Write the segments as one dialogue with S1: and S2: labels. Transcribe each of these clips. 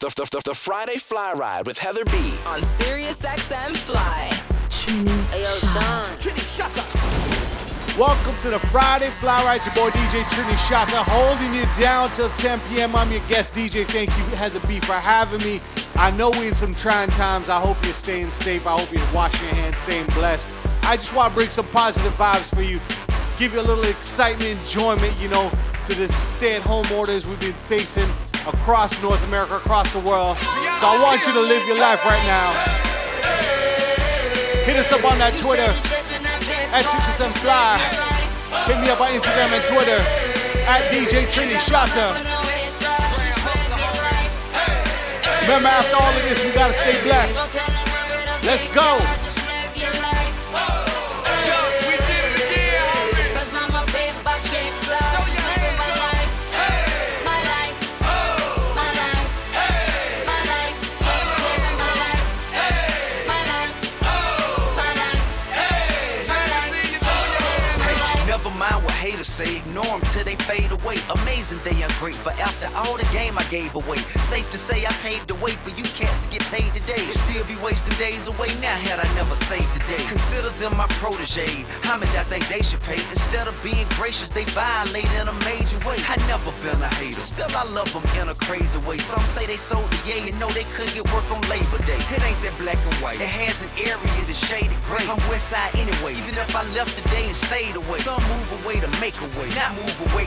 S1: the, the, the, the Friday Fly Ride with Heather B.
S2: on SiriusXM Fly.
S3: Hey, yo, Sean.
S4: Welcome to the Friday Fly Ride. It's your boy DJ Trini Shaka holding you down till 10 p.m. I'm your guest DJ. Thank you, Heather B, for having me. I know we're in some trying times. I hope you're staying safe. I hope you're washing your hands, staying blessed. I just want to bring some positive vibes for you, give you a little excitement, enjoyment, you know, to the stay-at-home orders we've been facing across North America, across the world. So I want you to live your life right now. Hit us up on that Twitter at 6% Fly. Hit me up on Instagram and Twitter at DJ Trini Shaka. Remember, after all of this, we gotta stay blessed. Let's go.
S5: Haters fade away. Amazing they ungrateful after all the game I gave away. Safe to say I paved the way for you cats to get paid today. Still be wasting days away now had I never saved the day. Consider them my protege. How much I think they should pay? Instead of being gracious, they violate in a major way. I never been a hater, still I love them in a crazy way. Some say they sold the yay and know they couldn't get work on Labor Day. It ain't that black and white. It has an area that's shaded gray. I'm West Side anyway, even if I left today and stayed away. Some move away to make a way, not move away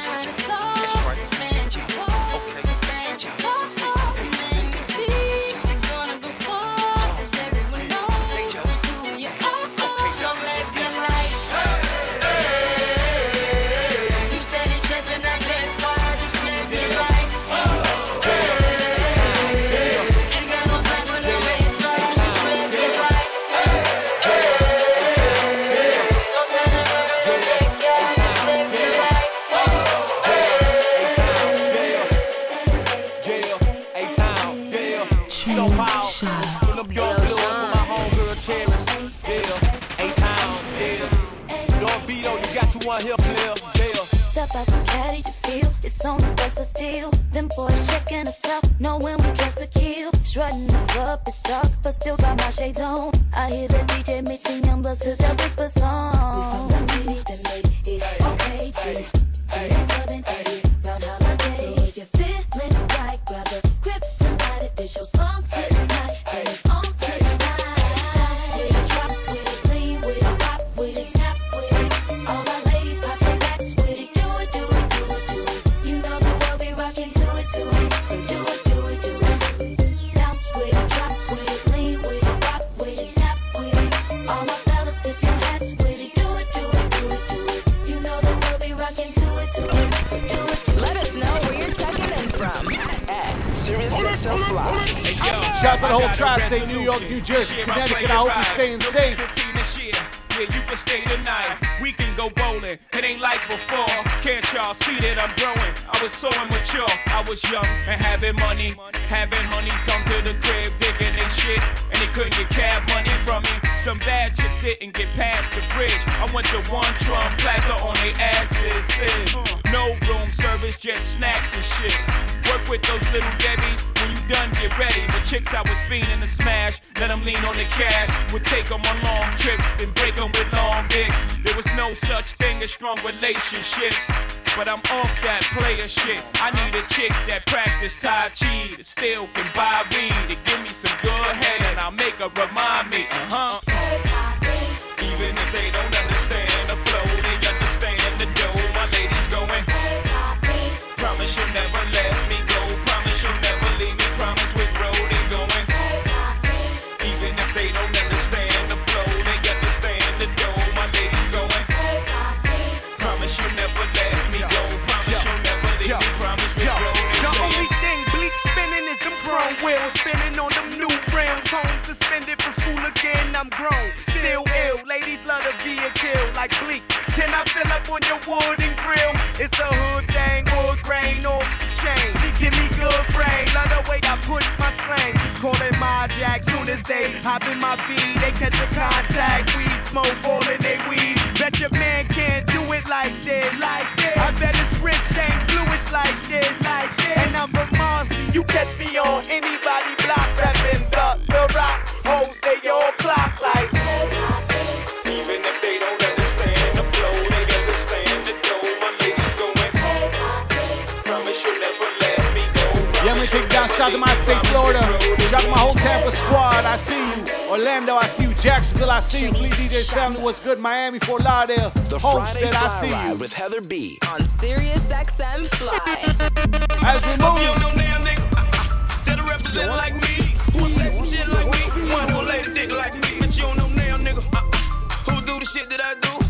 S6: Shades on. I hear the
S7: was young and having money. Having honeys come to the crib, digging they shit. And they couldn't get cab money from me. Some bad chicks didn't get past the bridge. I went to one Trump Plaza on their asses. No room service, just snacks and shit. Work with those little Debbie's. When you done, get ready. The chicks I was fiending to smash, let them lean on the cash. Would take them on long trips, then break them with long dick. There was no such thing as strong relationships. But I'm off that player shit. I need a chick that practice Tai Chi, that still can buy weed, to give me some good head, and I'll make her remind me, uh huh.
S8: I'm grown, still ill. Ladies love to be a kill like bleak. Can I fill up on your wood and grill? It's a hood thing, wood grain, or chain. She give me good brain. Love the way I puts my slang. Call it my jack. Soon as they hop in my V, they catch a contact. We smoke all in they weed. Bet your man can't do it like this, like this. I bet his wrist ain't bluish like this, like this. And I'm a Mars, you catch me on anybody.
S4: Shout to my whole Tampa squad. I see you. Orlando, I see you. Jacksonville, I see you. Fleet DJ's family, what's good? Miami, Fort Lauderdale.
S1: The Friday
S4: Homestead, I see
S1: Ride
S4: you.
S1: with Heather B.
S2: On Sirius XM Fly.
S4: As we
S9: You don't
S4: move,
S9: know damn nigga uh, uh, that'll represent like me. Who say some shit like me? One who lay the dick like me. But you don't know damn nigga uh, who do the
S10: shit that I
S11: do.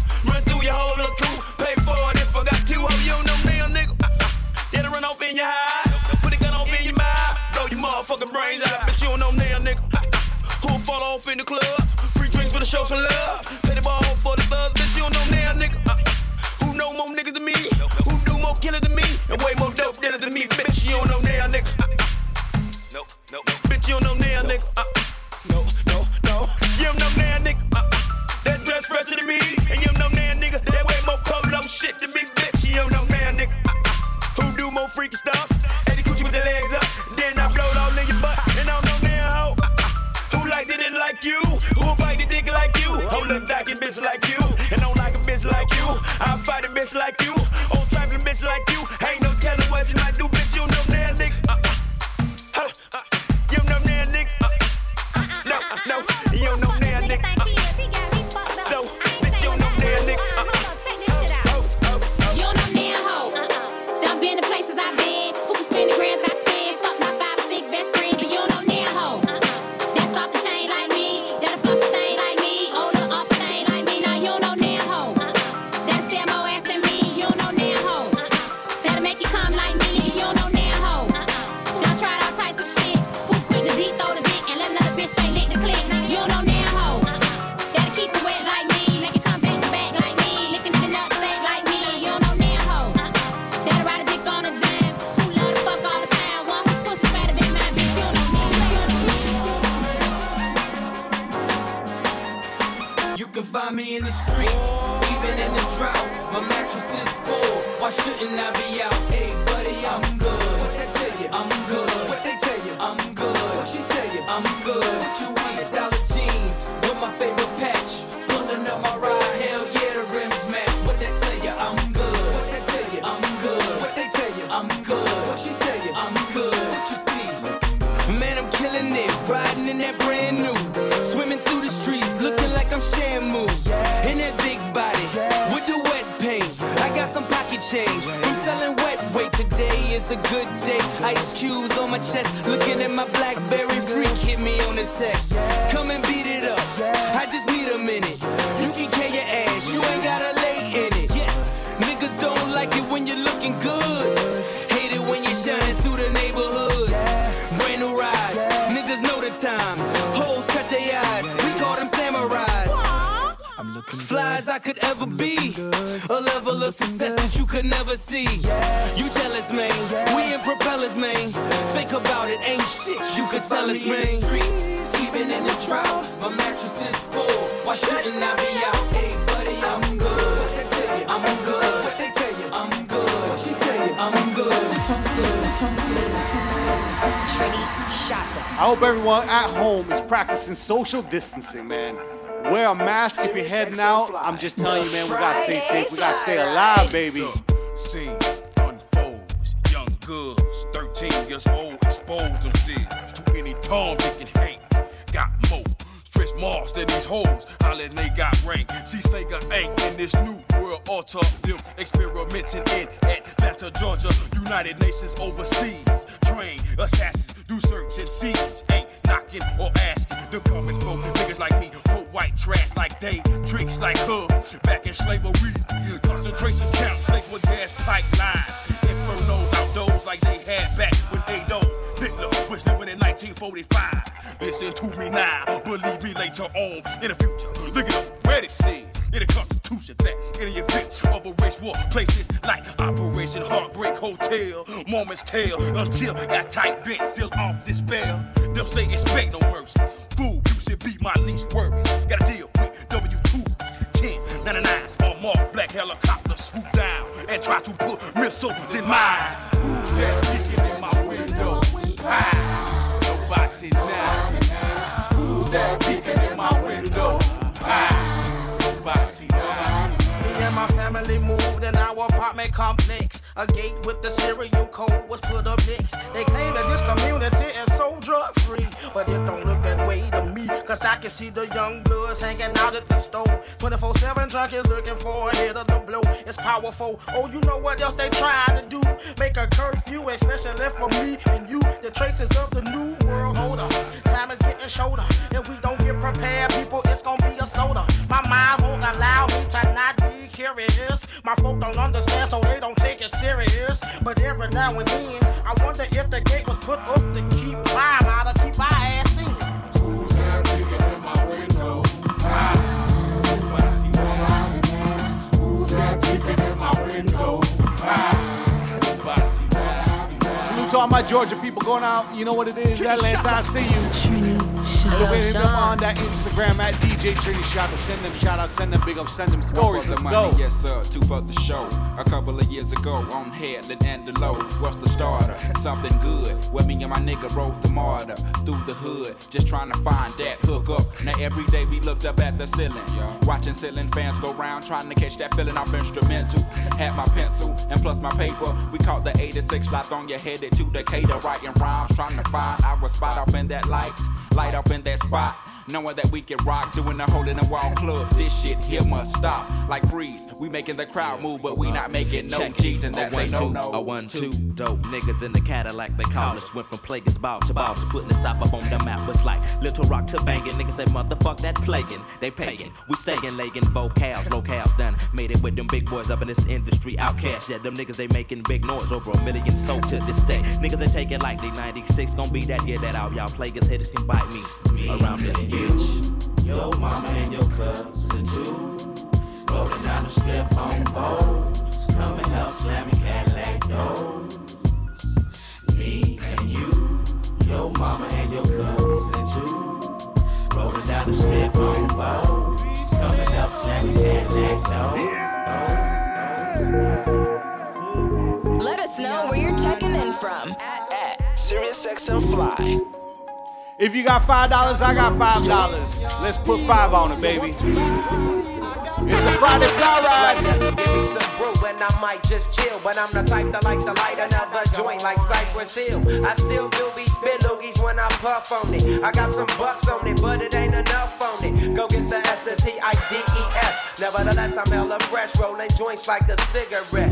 S11: Find me in the streets, even in the drought. My mattress is full. Why shouldn't I be out? Hey, buddy, I'm good. I'm good. A good day. Ice cubes on my chest. Looking at my Blackberry freak. Hit me on the text. Come and beat it up. I just need a minute. You can kill your ass. You ain't gotta lay in it. Yes. Niggas don't like it when you're looking good. Hate it when you're shining through the neighborhood. Brand new ride. Niggas know the time. Hoes cut their eyes. We call them samurais. Fly as I could ever be. A level of success that you could never see. You jealous, man. We in propellers, man. Think about it, ain't shit you could tell us, man. streets, even in the drought. My mattress is full. Why shouldn't I be out? Hey, buddy, I'm good. What they tell you? I'm good. What they tell you? I'm good. What she tell you? I'm good.
S2: Trini Shata.
S4: I hope everyone at home is practicing social distancing, man. Wear a mask if you're heading out. I'm just telling you, man, we gotta stay safe. We gotta stay alive, baby.
S9: Scene unfolds. Young girls, 13 years old, exposed themselves to any Tom, Dick, and Hank. Got more. Marks than these hoes, hollering they got rank. See, Sega ain't in this new world altar. Them experimenting in Atlanta, Georgia, United Nations overseas. Train assassins, do search and seize. Ain't knocking or asking. They're coming for niggas like me, put white trash like they, tricks like her. Back in slavery, concentration camps laced with gas pipelines. Infernos outdoors like they had back when Adolf Hitler was living in 1945. Listen to me now, believe me later on in the future. Look it up, where it in the Constitution that in the event of a race war, places like Operation Heartbreak Hotel, moments tell until that tight vent seal off this spell. Them say expect no mercy. Fool, you should be my least worries. Got a deal with W2 10 99s on mark black helicopter swoop down and try to put missiles in mines. Who's that peeking in my window? Ah, nobody now. Who's that peeking in my window? Ah, nobody now.
S12: Me and my family moved in our apartment complex. A gate with the serial code was put up next. They claim that this community is so drug free. But it don't look way to me. Cause I can see the young bloods hanging out at the store. 24 7 junkies looking for a hit of the blow. It's powerful. Oh, you know what else they trying to do? Make a curfew, especially for me and you. The traces of the new world order. Time is getting shorter. And we don't get prepared, people, it's gonna be a slaughter. My mind won't allow me to not be curious. My folk don't understand, so they don't take it serious. But every now and then, I wonder if the gate was put up to keep
S4: to all my Georgia people going out. You know what it is, Atlanta. I see you. Go ahead hit them on that Instagram at DJ Trini Shotta. Send them shout outs, send them big ups, send them stories.
S13: One for
S4: Let's
S13: the
S4: go.
S13: money, yes sir. Two for the show. A couple of years ago, on Headland and the low. What's the starter? Something good. Where me and my nigga rode the martyr through the hood, just trying to find that hook up. Now every day we looked up at the ceiling, watching ceiling fans go round, trying to catch that feeling off instrumental. Had my pencil and plus my paper. We caught the 86 flat on your headed to Decatur, writing rhymes, trying to find our spot off in that light, light up in that spot. Knowing that we can rock, doing the hole in the wall club. This shit here must stop. Like freeze, we making the crowd move, but we not making no
S14: Check
S13: G's, and
S14: A
S13: that's
S14: one,
S13: a no
S14: two,
S13: no.
S14: A one, two, dope niggas in the Cadillac, they call us. Went from Plaguers ball to boss, putting the south up on the map. It's like Little Rock to banging. Niggas say, motherfuck that plaguing. They pagan. We staying legging vocals, locales done. Made it with them big boys up in this industry. Outcast, yeah, them niggas they making big noise. Over a million sold to this day. Niggas they take it like they 96. Gonna be that year that out. Y'all Plaguers haters can bite me around this bitch.
S15: Your mama and your cousin too. Rolling down the strip on. Coming up, slamming Cadillac doors. Me and you. Your mama and your cousin too. Rolling down the strip on. Coming up, slamming Cadillac doors.
S2: Let us know where you're checking in from.
S1: At SiriusXM Fly.
S4: If you got five dollars, I got five dollars. Let's put five on it, baby. It's the Friday Fly Ride.
S16: Give me some brew and I might just chill. But I'm the type that like to light another joint like Cypress Hill. I still do be spit loogies when I puff on it. I got some bucks on it, but it ain't enough on it. Go get the S, the T, I, D, E, S. Nevertheless, I'm hella fresh, rolling joints like a cigarette.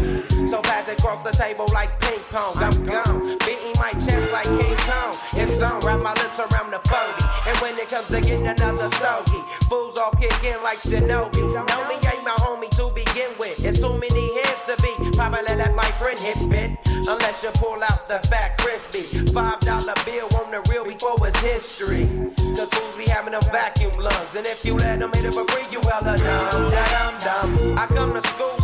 S16: So pass it across the table like ping pong. I'm gone, beating my chest like King Kong. It's on, wrap my lips around the 40. And when it comes to getting another stogie, fools all kick in like Shinobi. Know me ain't my homie to begin with. It's too many heads to be. Probably let my friend hit bit. Unless you pull out the fat crispy. Five dollar bill on the real before it's history. Cause fools be having them vacuum lungs. And if you let them hit it for free, you hella dumb. Dum dum. I come to school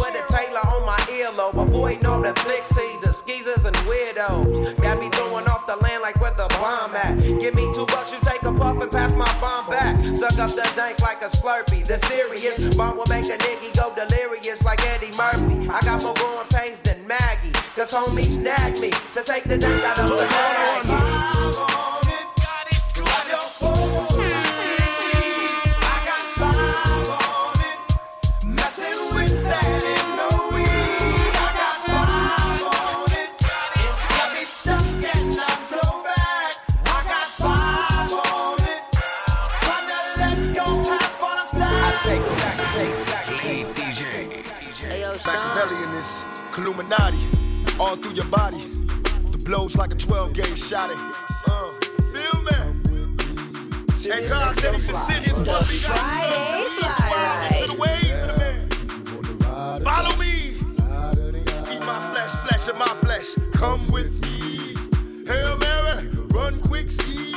S16: Avoiding all the flick teasers, skeezers, and weirdos. Got me throwing off the land like where the bomb at. Give me two bucks, you take a puff and pass my bomb back. Suck up the dank like a slurpee. The serious bomb will make a nigga go delirious like Eddie Murphy. I got more growing pains than Maggie. Cause homie snagged me to take the dank out of the bag.
S17: Illuminati, all through your body. The blows like a 12 gauge shot. It. Uh, feel me? And God said he should sit his puppy
S2: Friday Fly
S17: to the ways of the man. Follow me. Eat my flesh, flesh of my flesh. Come with me. Hail Mary, run quick, see.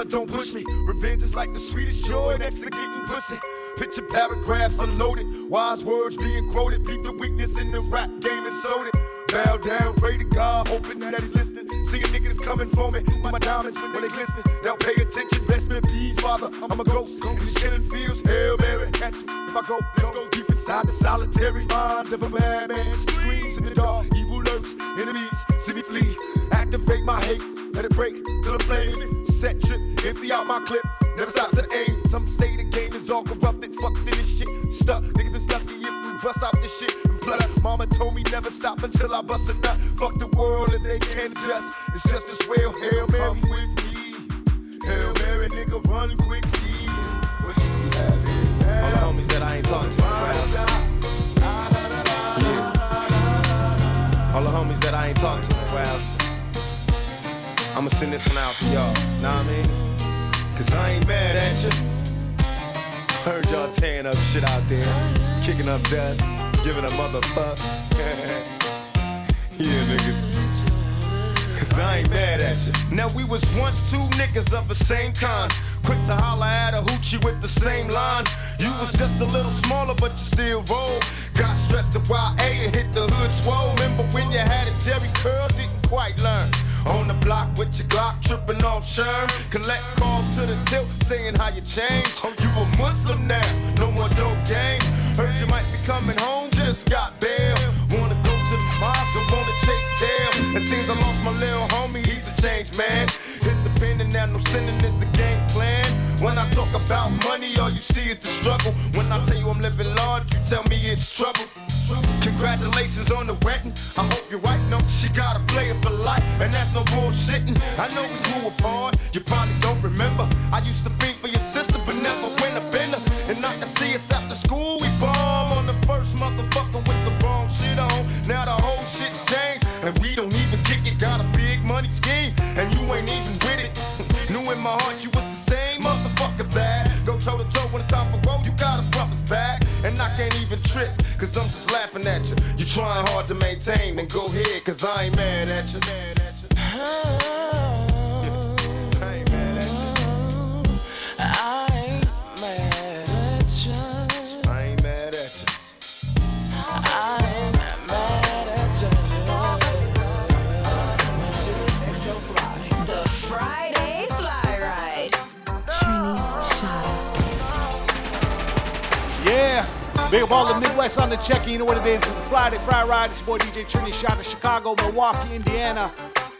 S17: But don't push me. Revenge is like the sweetest joy next to getting pussy. Picture paragraphs unloaded, wise words being quoted. Beat the weakness in the rap game and sold it. Bow down, pray to God, hoping that he's listening. Seeing niggas coming for me my diamonds when they glisten. Now pay attention, best in peace, father. I'm a ghost. In these killing fields, Hail Mary, catch me. If I go, let's go deep inside the solitary mind of a madman. Screams in the dark, evil lurks, enemies see me flee. Activate my hate, let it break till the flame. Set trip, empty out my clip, never stop to aim. Some say the game is all corrupted, fucked in this shit. Stuck, niggas is lucky if we bust out this shit. And plus, mama told me never stop until I bust a nut. Fuck the world if they can't adjust. It's just as well, Hail Mary with me. Hail Mary, nigga, run quick, see what you have in now.
S18: All the homies that I ain't talked to while. Yeah. All the homies that I ain't talked to in. I'ma send this one out for y'all. Know what I mean? Cause I ain't mad at you. Heard y'all tearing up shit out there, kicking up dust, giving a motherfuck. yeah, niggas.
S17: Cause I ain't mad at you. Now we was once two niggas of the same kind. Quick to holler at a hoochie with the same line. You was just a little smaller, but you still roll. Got stressed to YA and hit the hood swole. Remember when you had a Jerry curl, didn't quite learn. On the block with your Glock, tripping off Sherm. Collect calls to the tilt, saying how you changed. Oh, you a Muslim now, no more dope game. Heard you might be coming home, just got bail. Wanna go to the mosque, don't wanna chase tail. It seems I lost my little homie, he's a changed man. Hit the pen and now no sinning is the game plan. When I talk about money, all you see is the struggle. When I tell you I'm living large, you tell me it's trouble. Congratulations on the wedding. I hope you're right. No, she got a player for life, and that's no bullshitting. I know we grew apart. You probably don't remember. I used to think for your laughing at you. You trying hard to maintain, then go ahead, cause I ain't mad at you.
S4: Big up all the Midwest on the check. You know what it is. It's the Friday Fry Ride. It's your boy DJ Trini Shot in Chicago, Milwaukee, Indiana,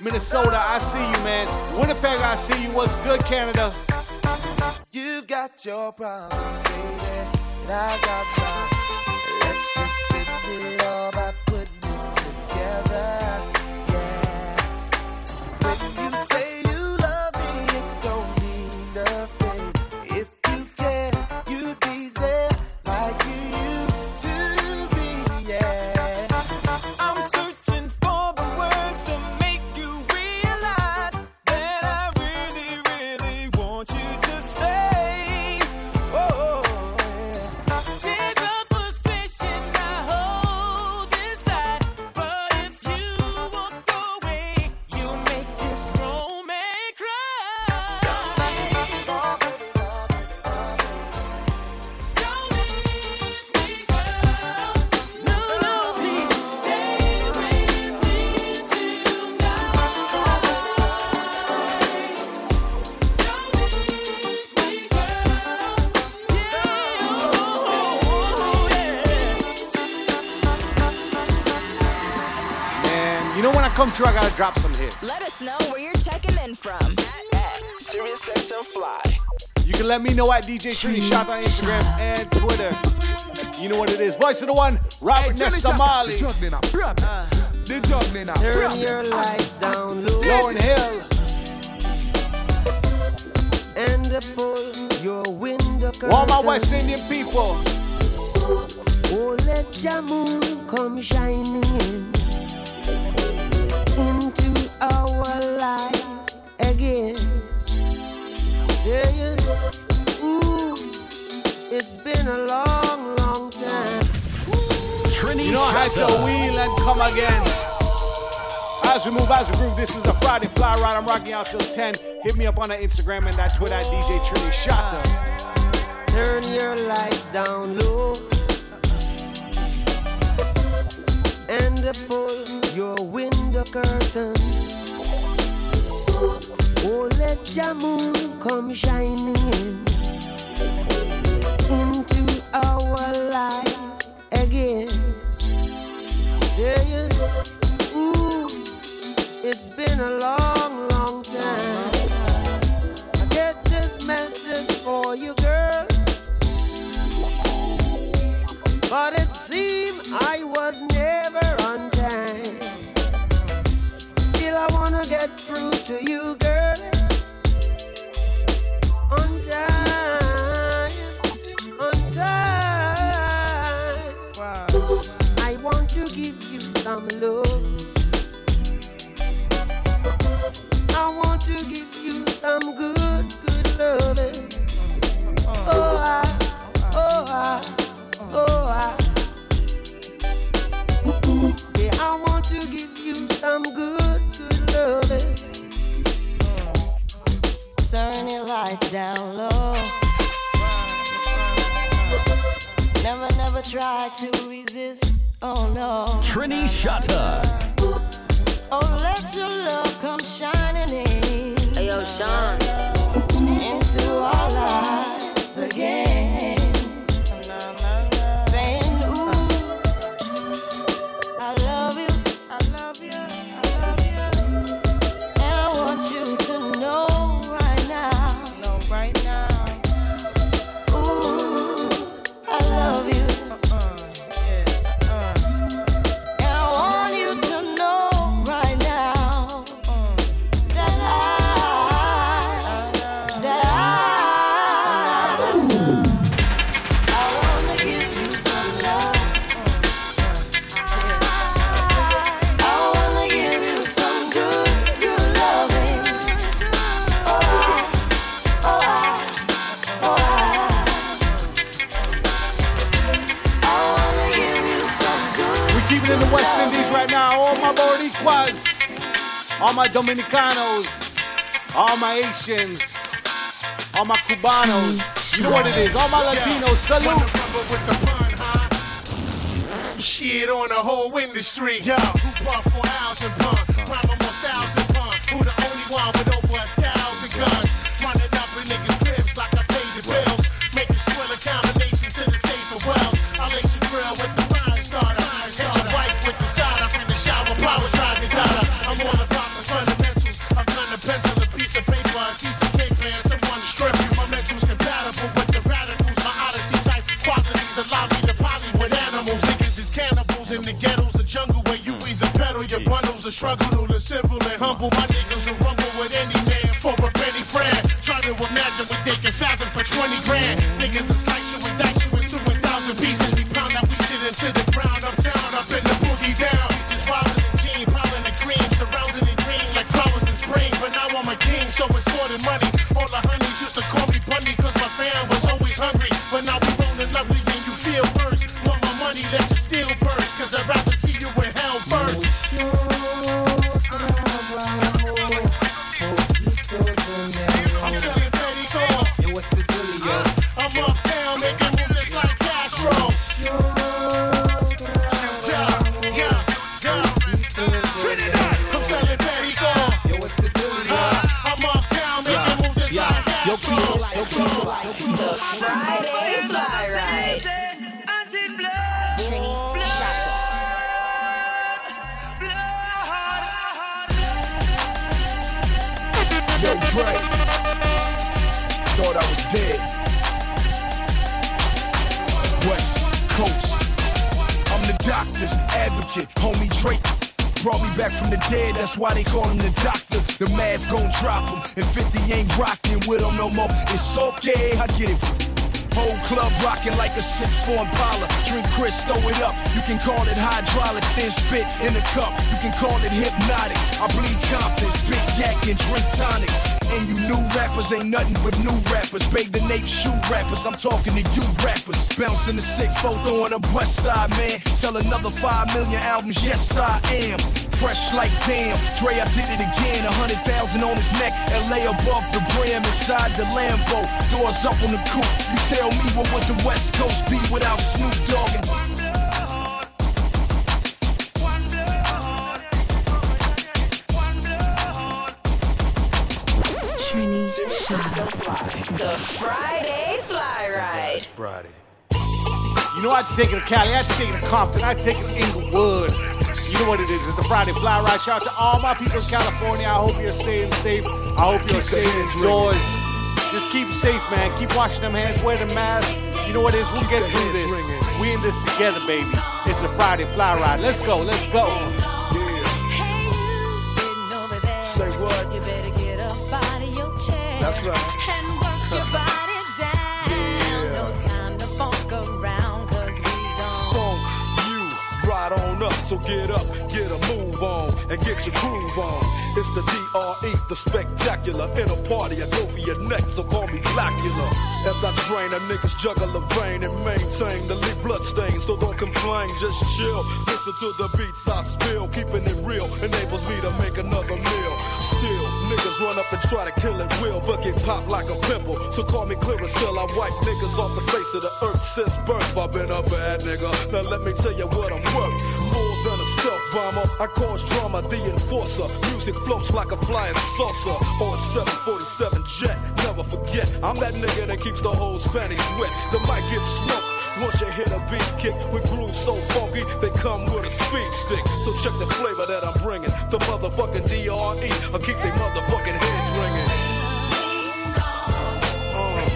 S4: Minnesota. I see you, man. Winnipeg, I see you. What's good, Canada?
S19: You've got your problems, baby, and I got mine. Let's just spend it all by putting it together. You
S4: know when I come through, I gotta drop some hits.
S2: Let us know where you're checking in from.
S1: Sirius XM Fly.
S4: You can let me know at DJ Trini Shot on Instagram and Twitter. You know what it is. Voice of the one, Robert Nesta Marley.
S19: The juggling now. Turn your lights down low.
S4: Lauren Hill.
S19: And pull your window
S4: All my
S19: curtain.
S4: West Indian people.
S19: Oh, let your moon come shining in Ooh, it's been a long, long time.
S4: Trini you know how to wheel and come again. As we move, as we groove, this is the Friday Fly Ride. I'm rocking out till 10. Hit me up on the Instagram and that Twitter at DJ Trini Shata.
S20: Turn your lights down low and pull your window curtain. Oh, let your moon come shining into our life again. Yeah, ooh, it's been a long, long time. I get this message for you, girl, but it seems I was never on time. Still, I wanna get through to you.
S21: Shit on the whole industry, yo. Who brought more hours and punk? More styles double. My
S17: drop them. And 50 ain't rocking with them no more. It's okay, I get it. Whole club rocking like a six form Impala. Drink Chris, throw it up. You can call it hydraulic, then spit in a cup. You can call it hypnotic. I bleed confidence, spit yak and drink tonic
S9: you new rappers ain't nothing but new rappers. Beg the Nate shoe rappers, I'm talking to you rappers. Bouncing the six, four, throwing up west side, man. Sell another five million albums, yes I am. Fresh like damn, Dre, I did it again. A hundred thousand on his neck, LA above the brim, inside the Lambo. Doors up on the coupe. You tell me what would the West Coast be without Snoop Dogg and
S2: Trini
S1: So fly.
S2: The Friday Fly Ride.
S4: Friday. You know I had to take it to Cali, I had to take it to Compton, I had to take it to Inglewood. You know what it is, it's the Friday Fly Ride. Shout out to all my people in California. I hope you're staying safe. I hope you're staying indoors. Just keep safe, man. Keep washing them hands, wear the mask. You know what it is, we'll get through this. We in this together, baby. It's the Friday Fly Ride. Let's go, let's go.
S9: Say what? That's right. So get up, get a move on, and get your groove on. It's the DRE, the spectacular. In a party, I go for your neck, so call me Blackula. As I drain, a niggas juggle a vein and maintain the lead blood stain. So don't complain, just chill. Listen to the beats I spill. Keeping it real enables me to make another meal. Still, niggas run up and try to kill it will, but get popped like a pimple. So call me clear Clearasil. I wipe niggas off the face of the earth since birth. I've been a bad nigga. Now let me tell you what I'm worth. Than a stealth bomber, I cause drama, the enforcer. Music floats like a flying saucer or a 747 jet. Never forget, I'm that nigga that keeps the whole panties wet. The mic gets smoked. Once you hit a beat kick with grooves so funky, they come with a speed stick. So check the flavor that I'm bringing. The motherfucking DRE, I'll keep they motherfucking heads ringing. Uh,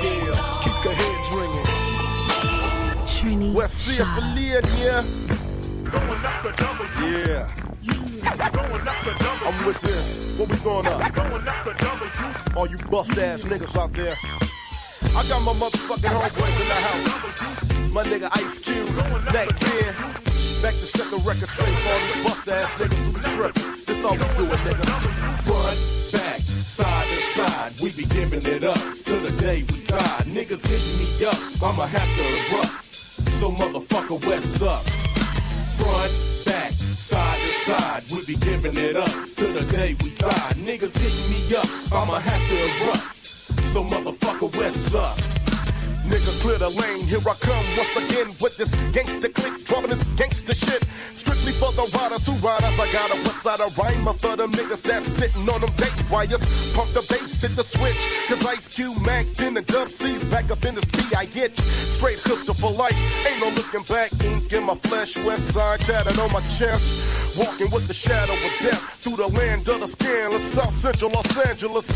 S9: yeah, keep the heads ringing.
S2: Trini
S22: West
S2: Shot.
S22: affiliate, yeah. Yeah. I'm with this. What we going up? All you bust ass niggas out there. I got my motherfucking homeboys in the house. My nigga Ice Cube, Mac 10. Back to set the record straight for these bust ass niggas who be tripping. This all we doing, nigga.
S23: Front, back, side to side, we be giving it up till the day we die. Niggas hitting me up, I'ma have to erupt. So motherfucker, what's up? Front, back, side to side, we be giving it up till the day we die. Niggas hitting me up, I'ma have to erupt. So motherfucker, what's up?
S22: Nigga, clear the lane. Here I come once again with this gangster click, dropping this gangster shit. Strictly for the riders who riders. I got a west side of rhyme for them niggas that's sitting on them date wires. Pump the bass, hit the switch. Cause Ice Cube, Mac 10, and Dub C's back up in this B. I itch. Straight hooster for life. Ain't no looking back. Ink in my flesh. West side tatted on my chest. Walking with the shadow of death through the land of the scandalous. South Central Los Angeles.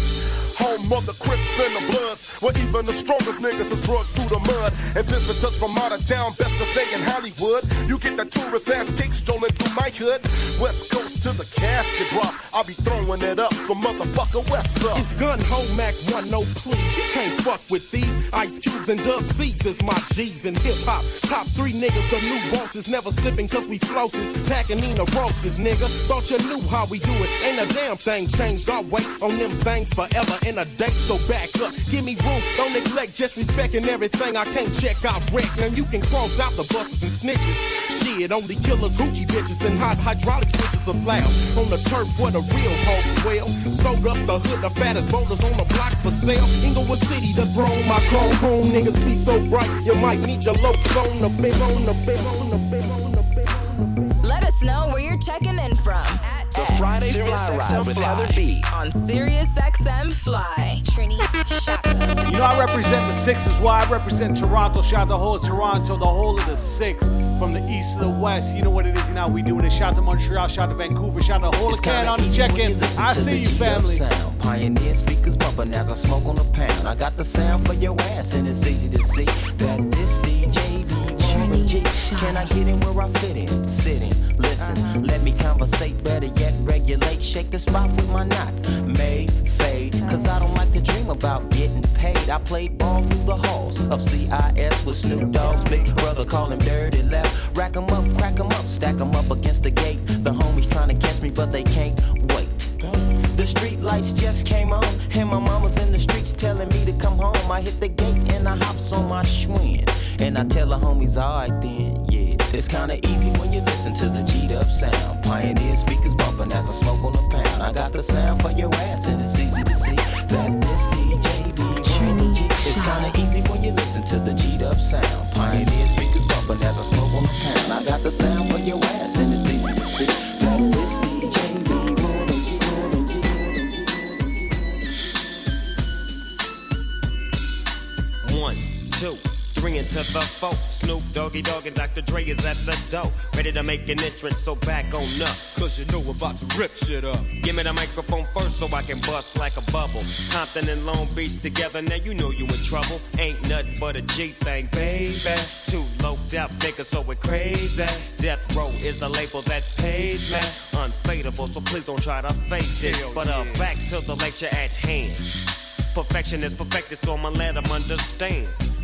S22: Home of the Crips and the Bloods. Where even the strongest niggas is through the mud. And visitors from out of town, best to stay in Hollywood. You get the tourist ass cake strolling through my hood. West Coast to the casket drop. I'll be throwing it up. So motherfucker, West up.
S24: It's gun ho Mac one, no please. You can't fuck with these. Ice cubes and dub C's my G's in hip hop. Top three niggas, the new bosses. Never slipping cause we flosses. Packing Nina Rosses, nigga. Thought you knew how we do it. Ain't a damn thing changed. I'll wait on them things forever in a day. So back up. Give me room. Don't neglect just respecting everything. I can't check out wreck. You can cross out the buses and snitches. Shit, only hoochie bitches, and hot hydraulic switches. On the turf where the real hogs. Sold up the hood, the fattest on the block for sale. Inglewood City, the throne, my home. Niggas be so bright, you might need your on the on the on the on the.
S2: Let us know where you're checking in from.
S1: The Friday Fly Ride with Heather B.
S2: On Sirius XM Fly. Trini Shaka.
S4: You know I represent the Sixers. Why I represent Toronto. Shout out the whole of Toronto, the whole of the six, from the east to the west. You know what it is. You know how we doing it. Shout out to Montreal. Shout out to Vancouver. Shout out the whole of Canada on the check-in. I see you, family.
S25: Sound. Pioneer speakers bumping as I smoke on the pound. I got the sound for your ass, and it's easy to see that this DJ be on the Can I get in where I fit in? Sit in, listen, let me conversate. Better yet, regulate. Shake the spot with my knot. May fade, cause I don't like to dream about getting paid. I played ball through the halls of CIS with Snoop Dogg's big brother, call him Dirty Left. Rack 'em up, crack 'em up, stack 'em up against the gate. The homies trying to catch me, but they can't. The street lights just came on, and my mama's in the streets telling me to come home. I hit the gate and I hops on my Schwinn. And I tell her homies, alright then, yeah. It's kinda easy when you listen to the G'd up sound. Pioneer speakers bumping as I smoke on a pound. I got the sound for your ass, and it's easy to see that this DJ be G. It's kinda easy when you listen to the G'd up sound. Pioneer speakers bumping as I smoke on a pound. I got the sound for your ass,
S16: four. Snoop Doggy Dogg and Dr. Dre is at the door. Ready to make an entrance, so back on up.
S9: Cause you know we're about to rip shit up.
S16: Give me the microphone first so I can bust like a bubble. Compton and Long Beach together, now you know you in trouble. Ain't nothing but a G thing, baby. Too loped out niggas, so we're crazy. Death Row is the label that pays me. Unfadable, so please don't try to fake this. But uh, back to the lecture at hand. Perfection is perfected, so I'ma let them understand.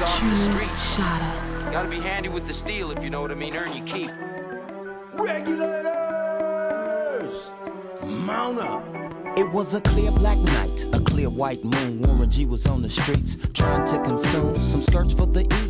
S5: any off the street. Shut up. Gotta be handy with the steel if you know what I mean. Earn your keep.
S25: Regulators, mount up. It was a clear black night, a clear white moon. Warren G was on the streets trying to consume some skirts for the E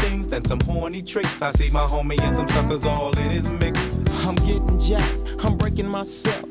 S26: things than some horny tricks. I see my homie and some suckers all in his mix.
S25: I'm getting jacked, I'm breaking myself.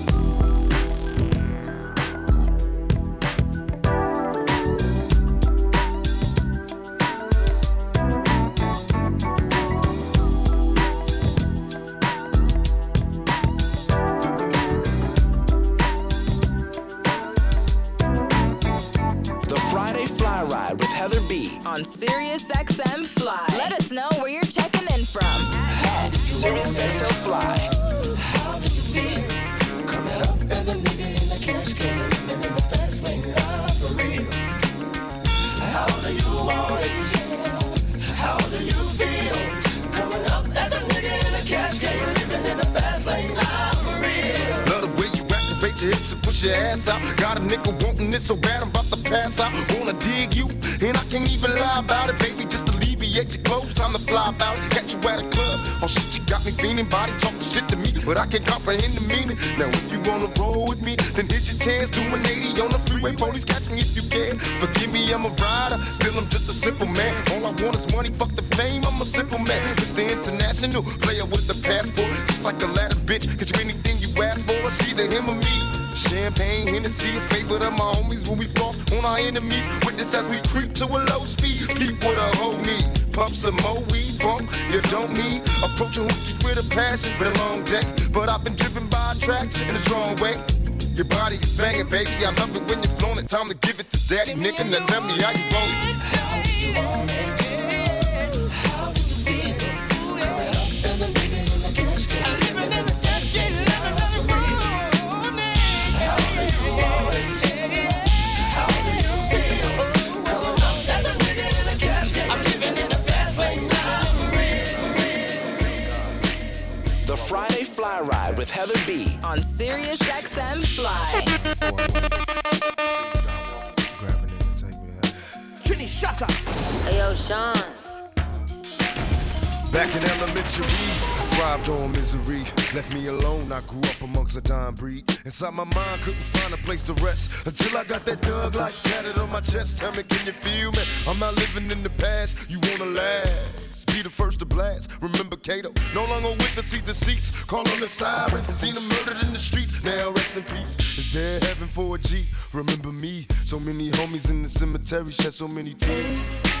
S1: Heather B.
S2: On Sirius XM Fly. Let us know where you're checking in from.
S1: At Sirius XM Fly.
S27: How did you feel coming up as a nigga in the cash can and in the fast lane? Nah, for real. How do you want it? How do you feel coming up as a nigga in the cash can living in the fast lane? Nah, for real.
S17: Love the way you activate your hips and push your ass out. Got a nigga wanting it so bad I'm about to pass out. Wanna dig you, and I can't even lie about it, baby. Just alleviate your clothes, time to fly it. Catch you at a club, oh shit, you got me feeling body talking shit to me. but I can't comprehend the meaning. Now, if you wanna roll with me, then here's your chance. Do an 80 on the freeway. Police catch me if you can. Forgive me, I'm a rider. Still, I'm just a simple man. All I want is money. Fuck the fame. I'm a simple man. Mr. International player with the passport. Just like a ladder, bitch. Get you anything you ask for. It's either him or me. Champagne, Hennessy, favorite of my homies when we floss on our enemies. Witness as we creep to a low speed. Peep with a whole knee. Pump some more weed, bump. You don't need approaching hoochies with a passion. Been a long day, but I've been driven by attraction in a strong way. Your body is banging, baby. I love it when you're flown it. Time to give it to daddy, nigga. Now tell me how you want it.
S1: Fly Ride with Heather B.
S2: On Sirius XM Fly.
S17: Trini Shatta.
S28: Hey, yo, Sean.
S17: Back in elementary, I thrived on misery. Left me alone, I grew up amongst a dying breed. Inside my mind, couldn't find a place to rest until I got that thug life tatted on my chest. Tell me, can you feel me? I'm not living in the past. You wanna last? Be the first to blast. Remember Cato, no longer with us, see the seats. Call on the sirens, seen him murdered in the streets. Now rest in peace. Is there heaven for a G? Remember me? So many homies in the cemetery shed so many tears.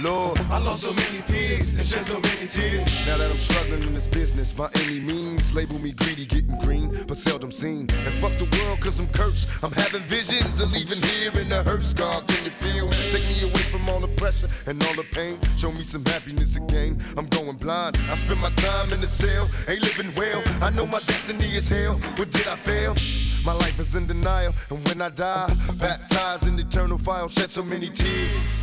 S17: Lord, I lost so many peers and shed so many tears. Now that I'm struggling in this business, by any means, label me greedy, getting green, but seldom seen. And fuck the world, cause I'm cursed. I'm having visions of leaving here in the hearse. God, can you feel me? Take me away from all the pressure and all the pain. Show me some happiness again. I'm going blind. I spend my time in the cell, ain't living well. I know my destiny is hell. What did I fail? My life is in denial, and when I die, baptized in eternal fire, shed so many tears.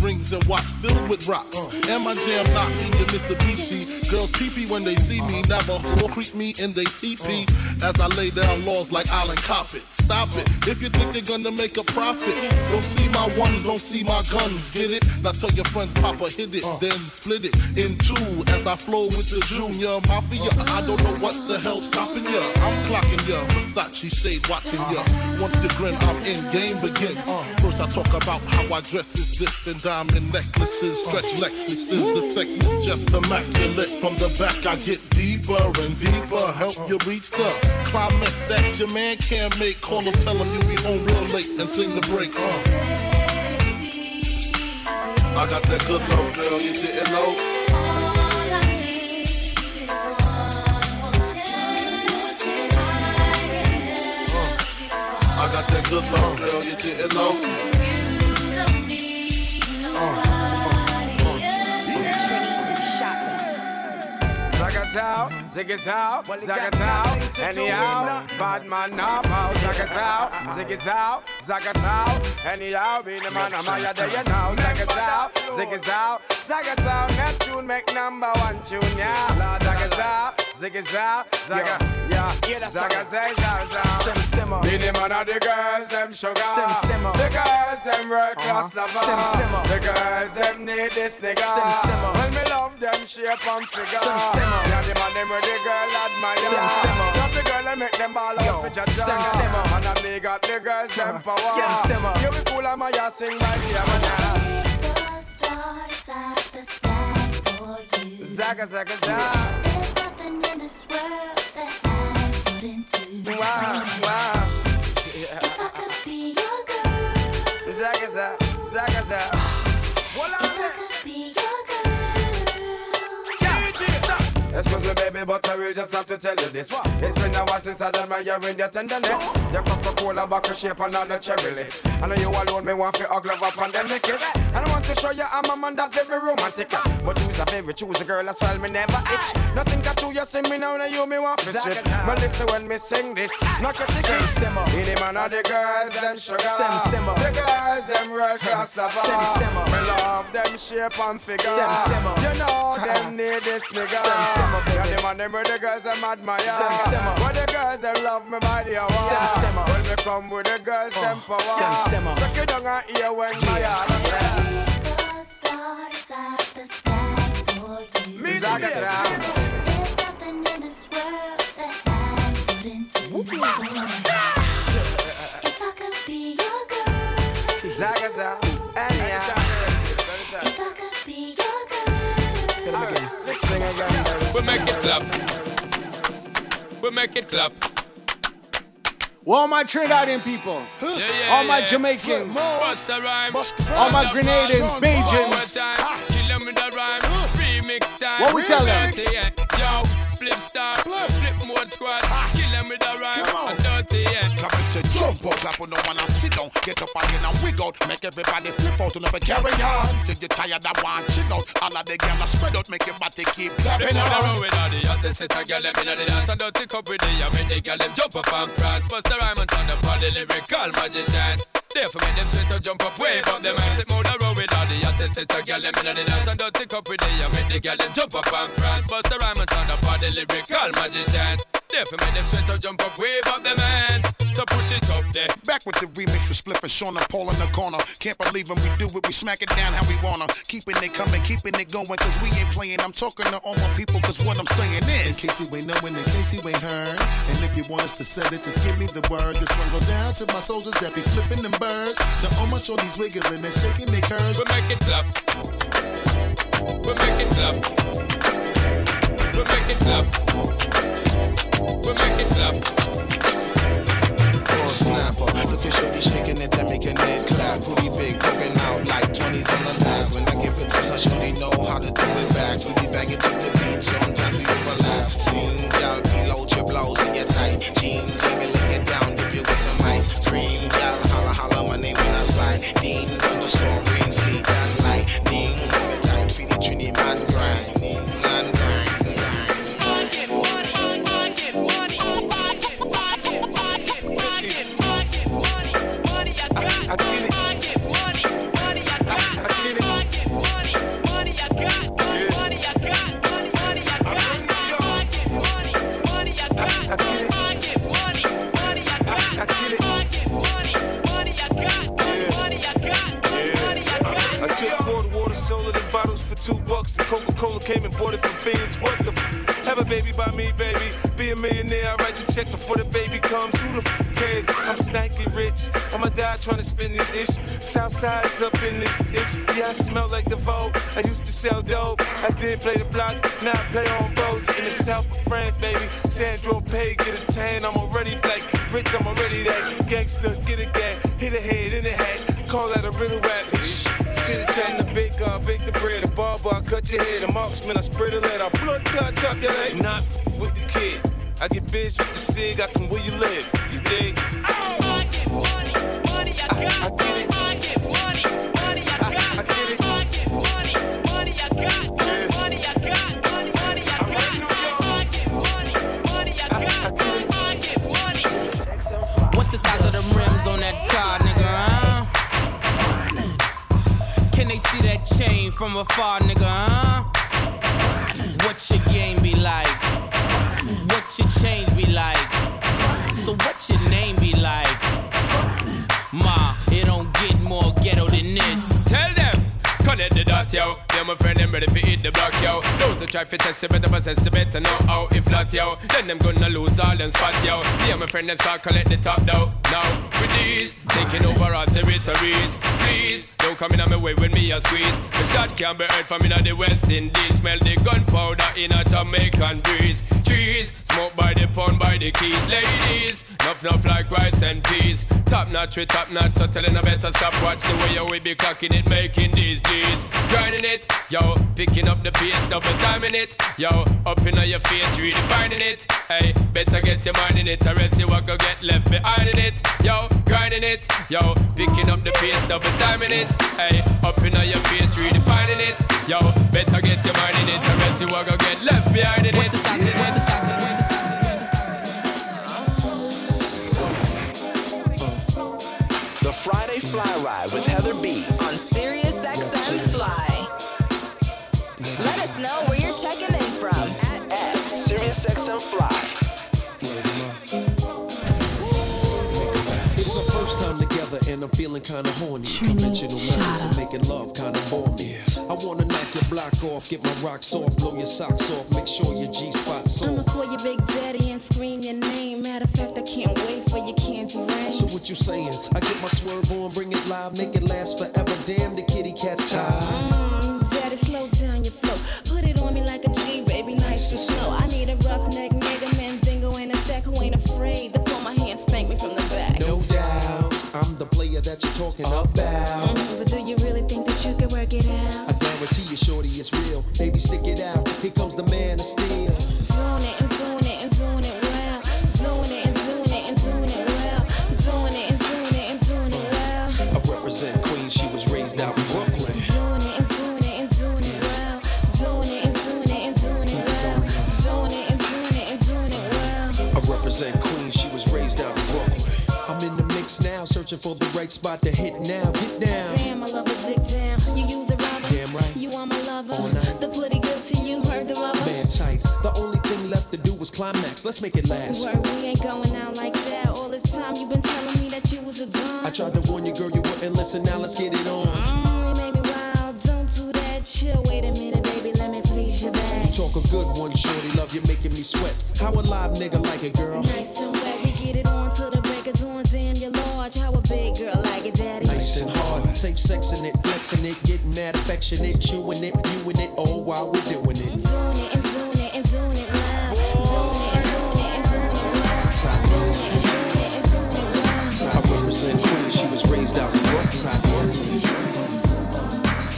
S24: Rings and watch filled with rocks. And my jam knock in your Mitsubishi. Girls pee when they see me. Never will creep me in they TP. As I lay down laws like Island Coppet. Stop it. If you think they're gonna make a profit, don't see my ones, don't see my guns. Get it? Now tell your friends, Papa hit it, then split it in two. As I flow with the Junior Mafia. I don't know what the hell's stopping ya. I'm clocking ya. Versace shade watching ya. Once you grin, I'm in game begin. First I talk about how I dress is this and diamond necklaces, stretch Lexuses. The sex is just immaculate. From the back I get deeper and deeper. Help you reach the climax that your man can't make. Call him, tell him you be home real late and sing the break. Uh. I got that good love, girl, you didn't know. I got that good love, girl, you didn't know.
S29: Zagatao, ziggatao, zagatao, anyhow, bad man now out, zagatao, ziggatao, zagatao, anyhow, be the man of my day now, zagatao, ziggatao, zagatao, Neptune make number one tune, yeah, zagatao,
S30: ziggy zow, zaga, yeah, zaga zay zow zow.
S11: Sim simmer.
S30: Be the man of the girls, them sugar.
S11: Sim simmer.
S30: The girls, them world class
S11: Uh-huh.
S30: lover.
S11: Sim simmer.
S30: The girls, them need this nigga.
S11: Sim simmer.
S30: When me love them shape and figure.
S11: Sim simmer.
S30: Yeah, the man them where the girl admire.
S11: Sim simmer.
S30: Love the girl and make them ball
S11: Yo,
S30: out for jaja.
S11: sim simmer.
S30: And I me got the girls, them power.
S11: Sim simmer.
S30: You be cool, I'm a ya sing by the amana. Zaga, zaga, zaga. Excuse me, baby, but I will just have to tell you this. It's been a while since I done my year in your tenderness. Your Coca-Cola bottle shape and all the cherry lips. I know you alone, me want to hug love up and then me kiss. I want to show you I'm a man that's very romantic. But you's a very choose a girl as well, me never itch. Nothing got you, you see me now, now you me want to strip. But listen when me sing this, knock your
S11: Sim
S30: ticket.
S11: simmer.
S30: Be the man of the girls, them sugar.
S11: Sim simmer.
S30: The girls, them world class lover.
S11: Sim simmer.
S30: Me love them shape and figure.
S11: Sim simmer.
S30: You know them need this nigga.
S11: Sim simmer, baby.
S30: Yeah, the man them where the girls them admire.
S11: Sim simmer.
S30: Where the girls them love me body hour.
S11: Sim simmer.
S30: When me come with the girls them power.
S11: Sim simmer.
S30: Suck it down and hear when my heart Me Zaga Zaga.
S7: We make it clap. We make it clap.
S4: Well, all my Trinidadian people, all my Jamaicans,
S7: Bust a rhyme.
S4: all my Grenadians, Bajans.
S7: One time, kill 'em with a rhyme. Remix time.
S4: What we tell 'em?
S7: Dirty, yeah. Yo, flip star, Flipmode Squad. Kill 'em with a rhyme. And dirty, yeah.
S22: Come and say jump up, clap on the one and sit down. Get up again and wig out. Make everybody flip out and never carry on. Till you tired of one chill out. All of the gyal spread out, make your body keep clapping on.
S7: with all the hottest set a girl them inna the dance and dirty cup with the I make the girl them jump up and prance. Bust the rhyme and turn up all the lyrical magicians. Therefore make them sweat to jump up, wave up them hands. Sit more the row with all the hottest set a girl them inna the dance and dirty cup with the I make the girl them jump up and prance. Bust the rhyme and turn up all the lyrical magicians. Therefore make them sweat to jump up, wave up them hands. To push it up there.
S22: Back with the remix with Spliff and Sean and Paul in the corner. Can't believe when we do it, we smack it down how we wanna. Keeping it coming, keeping it going, cause we ain't playing. I'm talking to all my people, cause what I'm saying is.
S31: In case you ain't knowing, in case you ain't heard. And if you want us to set it, just give me the word. This one goes down to my soldiers that be flipping them birds. To all my shorties wiggling and shaking their curves.
S7: We make it clap. We make it clap. We make it clap. We make it clap.
S32: snapper. Look at shaking clap. Booty big, poking out like 20s on the lap. When I give it to her, know how to do it back. We be the beat, down, reload your blows in your tight jeans. Even down, you some ice. Gal, holla, holla, my name when I slide. Dean, thunderstorm,
S33: I took quarter water, sold it in bottles for two bucks. The Coca-Cola came and bought it from Phoenix. What the f? Have a baby by me, baby. Be a millionaire, I write the check before the baby comes. Who the f? cares? I'm stanky I'ma die trying to spin this ish. Southside is up in this ish. Yeah, I smell like the Vogue. I used to sell dope. I did play the block, now I play on boats in the south of France, baby. Saint-Tropez, get a tan. I'm already black. Rich, I'm already that. Gangster, get a gang. Hit a head in the head. Call that a riddle rap. Shit, chatting the big I bake the bread. A barber, I cut your head. A marksman, I spray the lead. I blood clot, chop your leg. Not with the kid. I get biz with the sig. I can where you live. You dig? from afar, nigga, huh? What your game
S11: be like? What your change be like? So what your name be like? Ma, it don't get more ghetto than this. Tell them, connect the
S7: dots, yo. Them my friend, them ready the block, yo. Those who try to test you better possess the better know how. If not, yo, then them gonna lose all them spots, yo. And my friend, them start collect the top, though. Now, with these, taking over all territories. Please, don't come in on my way when me a squeeze. The shot can be heard from in the West Indies. Smell the gunpowder in a Jamaican breeze. Trees, smoke by the pound, by the keys. Ladies, nuff nuff like rice and peas. Top notch with top notch, so telling I better stop. Watch the way we be cocking it, making these G's. Grinding it, yo, picking up the pace, double timing it, yo, up in your face, redefining it. Hey, better get your mind in it, or else you will go get left behind in it. Yo, grinding it, yo, picking up the pace, double timing it. Hey, up in your face, redefining it. Yo, better get your mind in it, or else you will go get left behind in it.
S1: The Friday Fly Ride with Heather B.
S2: on Sirius XM Fly. Let us know where you're checking in from
S1: at Sirius XM Fly.
S3: It's our first time together and I'm feeling kinda horny. Conventional methods of making love kinda bore me. I wanna knock your block off, get my rocks off, blow your socks off, make sure your G spot's
S34: off.
S3: I'ma
S34: call your big daddy and scream your name. Matter of fact, I can't wait for your candy rain.
S3: So what you saying? I get my swerve on, bring it live, make it last forever. Damn, the kitty cat's tired.
S34: Mm, daddy, slow down like a G, baby, nice and slow. I need a roughneck nigga, Mandingo, and a sack who ain't afraid to pull my hand, spank me from the back.
S3: No doubt, I'm the player that you're talking about.
S34: Mm, but do you really think that you can work it out?
S3: I guarantee you, shorty, it's real. Baby, stick it out. Here comes the man searching for the right spot to hit now. Get down.
S34: Damn, I love a dick down. You use a rubber.
S3: Damn right.
S34: You are my lover. The pretty good to you, heard the rubber.
S3: Man tight. The only thing left to do was climax. Let's make it last.
S34: Word, we ain't going out like that. All this time you been telling me that you was a dumb.
S3: I tried to warn you, girl, you wouldn't listen. Now let's get it on.
S34: Mm, you made me wild. Don't do that. Chill. Wait a minute, baby. Let me please you back.
S3: Talk a good one, shorty. Love you making me sweat. How a live nigga like it, girl?
S34: Nice and wet. We get it on to the break of dawn. Damn, you're large. How a big girl like it, daddy.
S3: Nice and hard. Safe sexing it, flexing it, getting mad affectionate, chewing it, viewing it, oh, all while we're doing it.
S34: Doing it and doing it and doing it. Doing it and doing it and doing it well. Doing it and it and doing it well.
S3: I represent Queens, she was raised out in Brooklyn.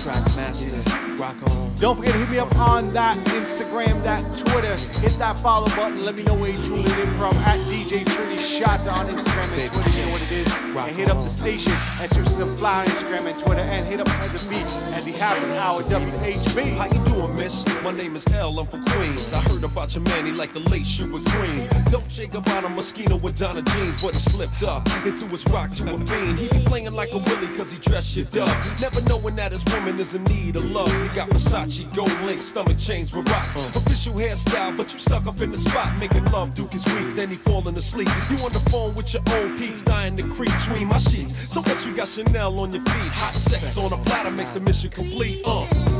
S3: Track masters, rock on.
S4: Don't forget to hit me up on that Instagram, that Twitter. Hit that follow button. Let me know where you're tuning in from at DJ Trini Shatta on Instagram and Twitter. It is. And hit up the station at Search the Fly Instagram and Twitter. And hit up at the beat at the half an hour WHB.
S26: How you doing, miss? My name is L, I'm from Queens. I heard about your man, he like the late sugar cream. Dolce Gabbana Moschino with Donna jeans, but he slipped up and threw his rock to a fiend. He be playing like a willy cause he dressed shit up. Never knowing that his woman is in need of love. He got Versace, gold link, stomach chains with rocks. Official hairstyle, but you stuck up in the spot. Making love, Duke is weak, then he falling asleep. You on the phone with your old peeps, dying to creep between my sheets. So what you got Chanel on your feet? Hot sex on a platter makes the mission complete. Uh.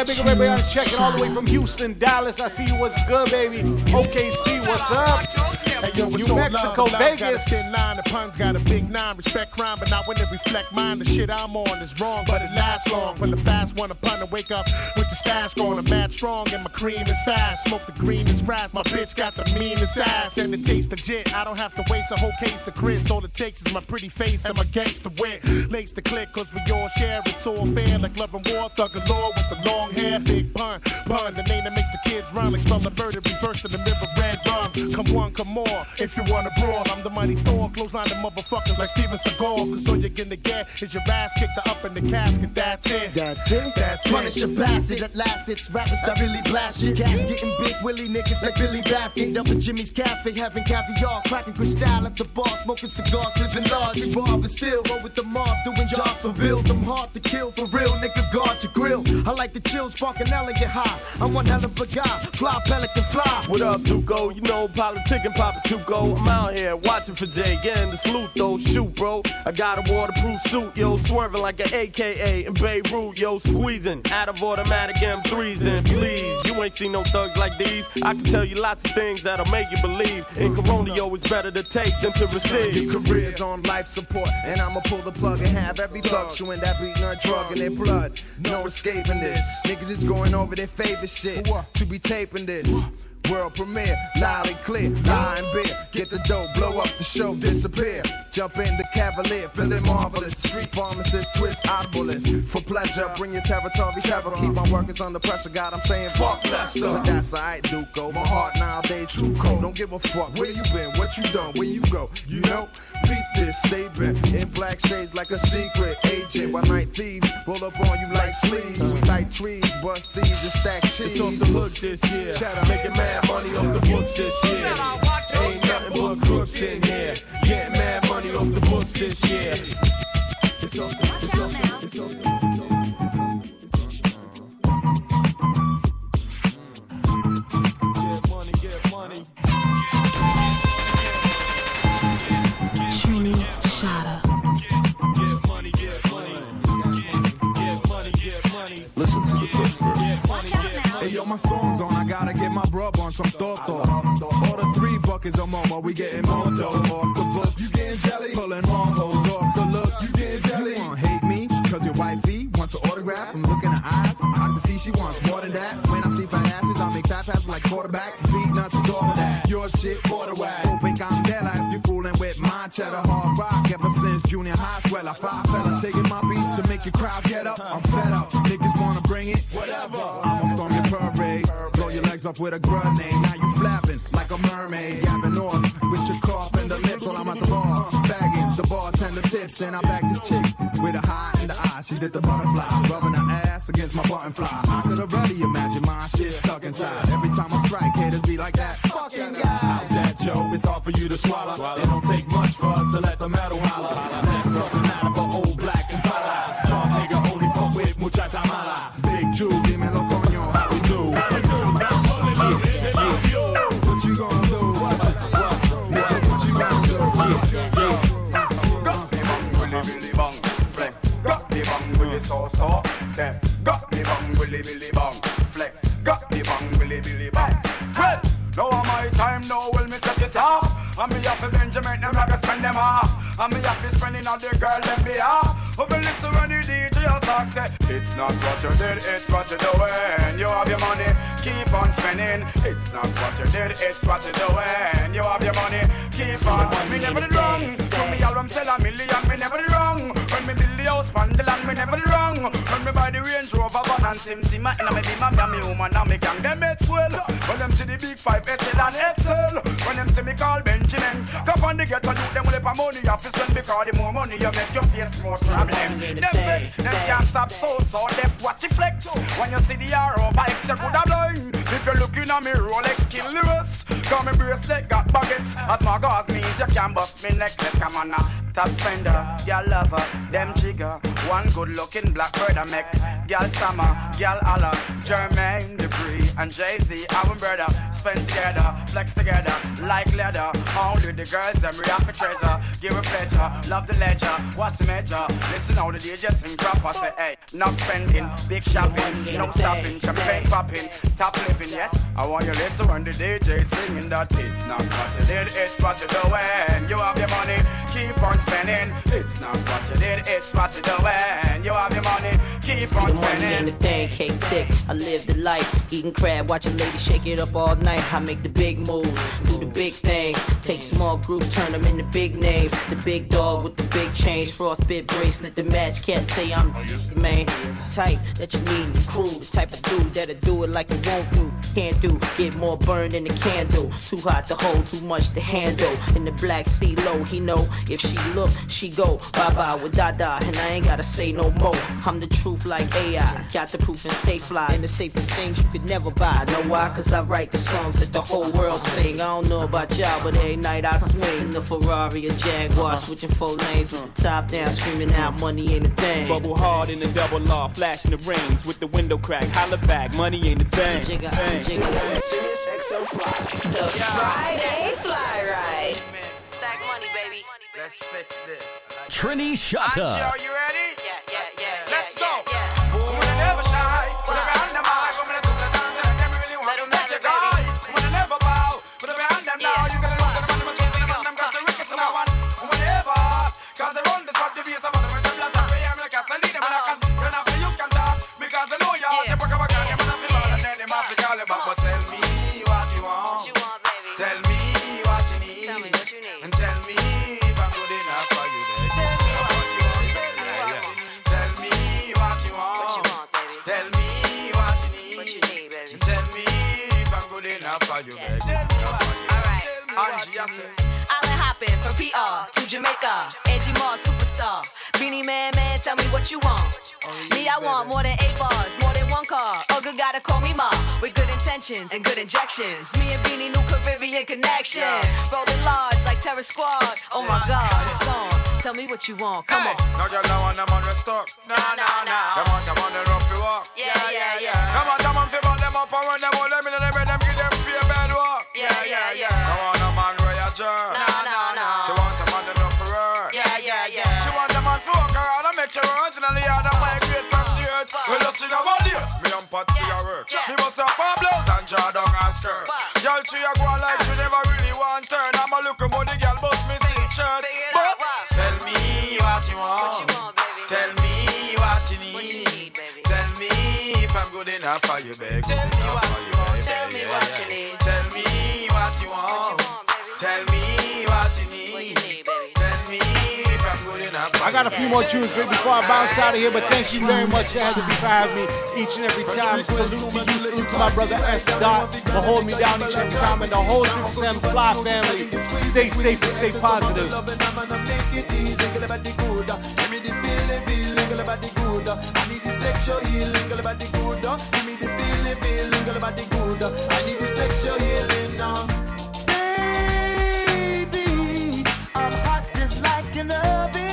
S4: Yeah, big up everybody I'm checking all the way from Houston, Dallas. I see you. What's good, baby? OKC, what's up?
S21: Hey, yo,
S4: New Mexico,
S21: love.
S4: Vegas.
S21: Got a thin line, the puns got a big nine. Respect crime, but not when it reflect mine. The shit I'm on is wrong, but it lasts long. When the fast one upon to wake up with the stash going, I'm mad strong and my cream is fast. Smoke the greenest grass, my bitch got the meanest ass and it tastes legit. I don't have to waste a whole case of Chris. All it takes is my pretty face and my gangster wit. Lace the click, cause we all share. It's all fair, like love and war. Thug galore with the long hair. Big pun, pun, the name that makes the kids run. Like spell the murder, reverse to the mirror, red rum. Come one, come more. If you wanna brawl, I'm the mighty Thor. Close line the motherfuckers like Steven Seagal. Cause all you're gonna get is your ass kicked up in the casket. That's it.
S16: That's it.
S21: That's it.
S16: Punish a bastard at last. It's rappers that really blast shit. Cats getting big willy niggas like Billy Baffin. Up at Jimmy's Cafe, having caviar, cracking crystal at the bar, smoking cigars, living large. Revolve and still roll with the mob, doing jobs for bills. I'm hard to kill for real, nigga. Guard your grill. I like the chill, spark an elegant high. I'm one hell of a guy. Fly pelican fly.
S33: What up, Duco? You know, politic and Papa Chuco. I'm out here watching for Jay, getting the salute though. Shoot, bro. I got a waterproof suit, yo, swerving like an AKA in Beirut, yo, squeezing out of automatic M3s. And please, you ain't seen no thugs like these. I can tell you lots of things that'll make you believe. In Corona, yo, it's better to take than to receive.
S35: Your career's on life support, and I'ma pull the plug and have every chewing that beating a drug in their blood. No escaping this. Niggas is going over their favorite shit to be taping this. World premiere, loud and clear, and beer. Get the dough, blow up the show, disappear. Jump in the cavalier, feeling marvelous. Street pharmacist, twist audiblest. For pleasure, bring your territory terror. Keep my workers under pressure, God, I'm saying fuck Lester. But that's alright, Duco. My heart nowadays too cold. Don't give a fuck where you been, what you done, where you go. You know, beat this statement in black shades like a secret agent. While night thieves roll up on you like sleeves. We like trees, bust these and stack cheese.
S33: It's off the hook this year.
S35: Cheddar.
S33: Making mad money off the books this year. Ain't nothing but crooks in here. Getting mad money off the books this year. It's off the, it's off it's off.
S36: Listen to the first verse.
S37: Hey yo, my song's on. I gotta get my grub on some thought thought. Buckets of momo. We getting dough off the books. You getting jelly? Pulling long hoes off the look. You getting jelly? You wanna hate me? Cause your wifey wants an autograph from looking in her eyes. I can see she wants more than that. When I see fat asses, I make fat passes like quarterback. Beatnuts is all of that. Your shit, quarter I'm dead if you fooling with my cheddar hard rock. Ever since junior high, swell I five fella. Taking my beats to make your crowd get up. I'm fed up. Niggas wanna bring it? Whatever. I'ma storm your parade. Legs off with a grenade. Now you flapping like a mermaid. Yapping off with your cough and the lips while I'm at the bar. Bagging the bartender tips. Then I back this chick with a high in the eye. She did the butterfly. Rubbing her ass against my button fly. I could already imagine my shit stuck inside. Every time I strike, haters be like that. Fucking guy. How's that, Joe? It's hard for you to swallow. It don't take much for us to let the metal holler. Cross the matter for old black and pala. Talk nigga only fuck with muchacha mala. Big Jew,
S30: now my time now, well me set it off. And me have to Benjamin, them like a spend them off. And me have to spending all the girl them be off. Over listen when the DJ talk say, it's not what you did, it's what you're doing. You have your money, keep on spending. It's not what you did, it's what you're doing. You have your money, keep on. Me never did wrong. To me album sell a million, me never did wrong. When me build the house from the land, me never did wrong. When me buy the Range Rover, van and Sim Sim, and me be my me woman, and me gang them it's well. When them see the big five SL and XL. When them see me call Benjamin, come on the ghetto, you them will have money off spend because the more money you make, your face more problem. Them vex, them can't stop so so deaf watch it flex. When you see the arrow X, you could have blind. If you're looking at me Rolex, kill the rest. Cause me bracelet got baguettes. As my gauze means you can bust me necklace. Come on now, top spender, girl lover, them jigger. One good looking black bird I make. Girl summer, girl Allah, Jermaine Dupri. And Jay Z, our brother. Spend together, flex together, like leather. Only the girls, them we a treasure. Give a pleasure, love the ledger, watch the measure. Listen how the DJ sing drop. I say, hey, no spending, big shopping, no stopping, champagne popping, top living. Yes, I want you to listen when the DJ singing that it's not what you did, it's what you're doing. You have your money, keep on spending. It's not what you did, it's what you're doing. You have your money, keep on spending.
S38: and the thing, cake thick. I live the life, eating crab, watching ladies shake it up all night. I make the big moves, do the big thing. Take small groups, turn them into big names. The big dog with the big change, frostbit bracelet, the match. Can't say I'm the main type that you need in the crew. The type of dude that'll do it like it won't do. Can't do, get more burned than the candle. Too hot to hold, too much to handle. In the black sea low, he know if she look, she go bye bye with Dada, and I ain't gotta say no more. I'm the truth like AI, got the proof and stay fly. And the safest things you could never buy. Know why? Cause I write the songs that the whole world sing. I don't know about y'all, but every night I swing in the Ferrari or Jaguar, switching four lanes with the top down, screaming out money ain't a thing.
S13: Bubble hard in the double law, flashing the rings with the window crack. Holla back, money ain't a thing. thing.
S2: Sirius XM Fly. The Friday Fly Ride. Stack money, baby.
S30: Let's fix this.
S39: Trini Shatta.
S30: Angie, are you ready?
S2: Yeah, yeah, yeah.
S30: Let's go. Woman,
S2: Man, man, tell me what you want. Oh, me, I want more than eight bars, more than one car. Ogre gotta call me ma with good intentions and good injections. Me and Beenie, new Caribbean connection. Rolling large like Terror Squad. Oh my God, this song. Tell me what you want. Come on.
S30: No girl, no one, I'm on the stock.
S2: No, no, no.
S30: Them want, them on the rough you walk.
S2: Yeah, yeah, yeah.
S30: Come on, come on, feel them up and run them all them in and them, them give them pay bed walk.
S2: Yeah, yeah, yeah.
S30: No one, a man where you jerk.
S2: No, no, no.
S30: Make sure her hunting and the yard and migrate from the earth. Well, let's see now. Me and Pat see her work. Me must have four blouse and draw down her skirt. Y'all she a go like she never really want turn. I'm a looking for the girl bust me see shirt. But tell me what you want. Tell me what you need. Tell me if I'm good enough for you, babe. Tell me what you want. Tell me what you need. Tell me what you want. Tell me
S4: I got a few more tunes right before I bounce out of here, but thank you very much, Heather B for having me each and every time. Salute to you, salute to my brother S. Dot for holding me down each and every time, and the whole 6 Fly family. Stay safe and stay positive.
S19: make it easy, girl about the good. Give me the feeling, feeling, girl about the good. I need the sexual healing, about the good. Give me the feeling, feeling, girl about the good. I need the sexual healing now. Baby, I'm hot just like an oven.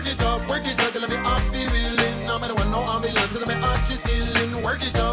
S19: Work it up, work it up, let me off. I'm in one no ambulance, cause I'm just stealing. Work it up,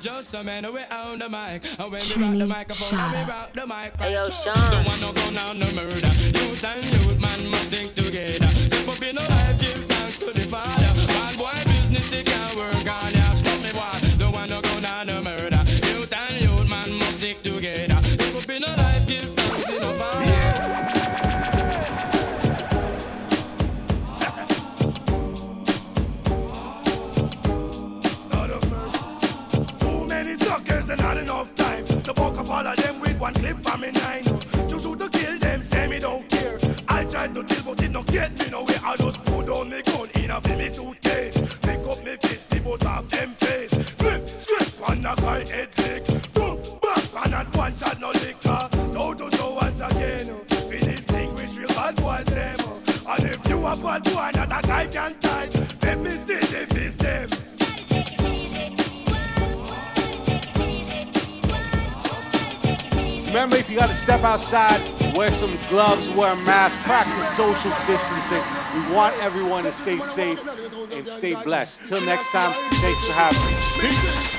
S40: just a man, we own the mic. And when we rock the microphone, and we rock the mic.
S2: Hey, yo, Sean.
S40: Don't want no go down no murder. Youth and youth, man, must think together. Step up in the life, give thanks to the Father. Bad boy business, it can work on ya. Stop me, boy. Don't want no go down no murder. Fuck up all of them with one clip from me nine. To shoot to kill them, say me don't care. I tried to chill, but it don't get me nowhere. I just put down me gun in a me suitcase. Pick up me fist, me both of them face. Flip, script, on the guy head lick. Boom, back, and at one shot no liquor. Toe to toe once again. We distinguish real bad boys them. And if you a bad boy, not a guy can tie.
S24: Remember, if you got to step outside, wear some gloves, wear a mask, practice social distancing. We want everyone to stay safe and stay blessed. Till next time, thanks for having me. Peace.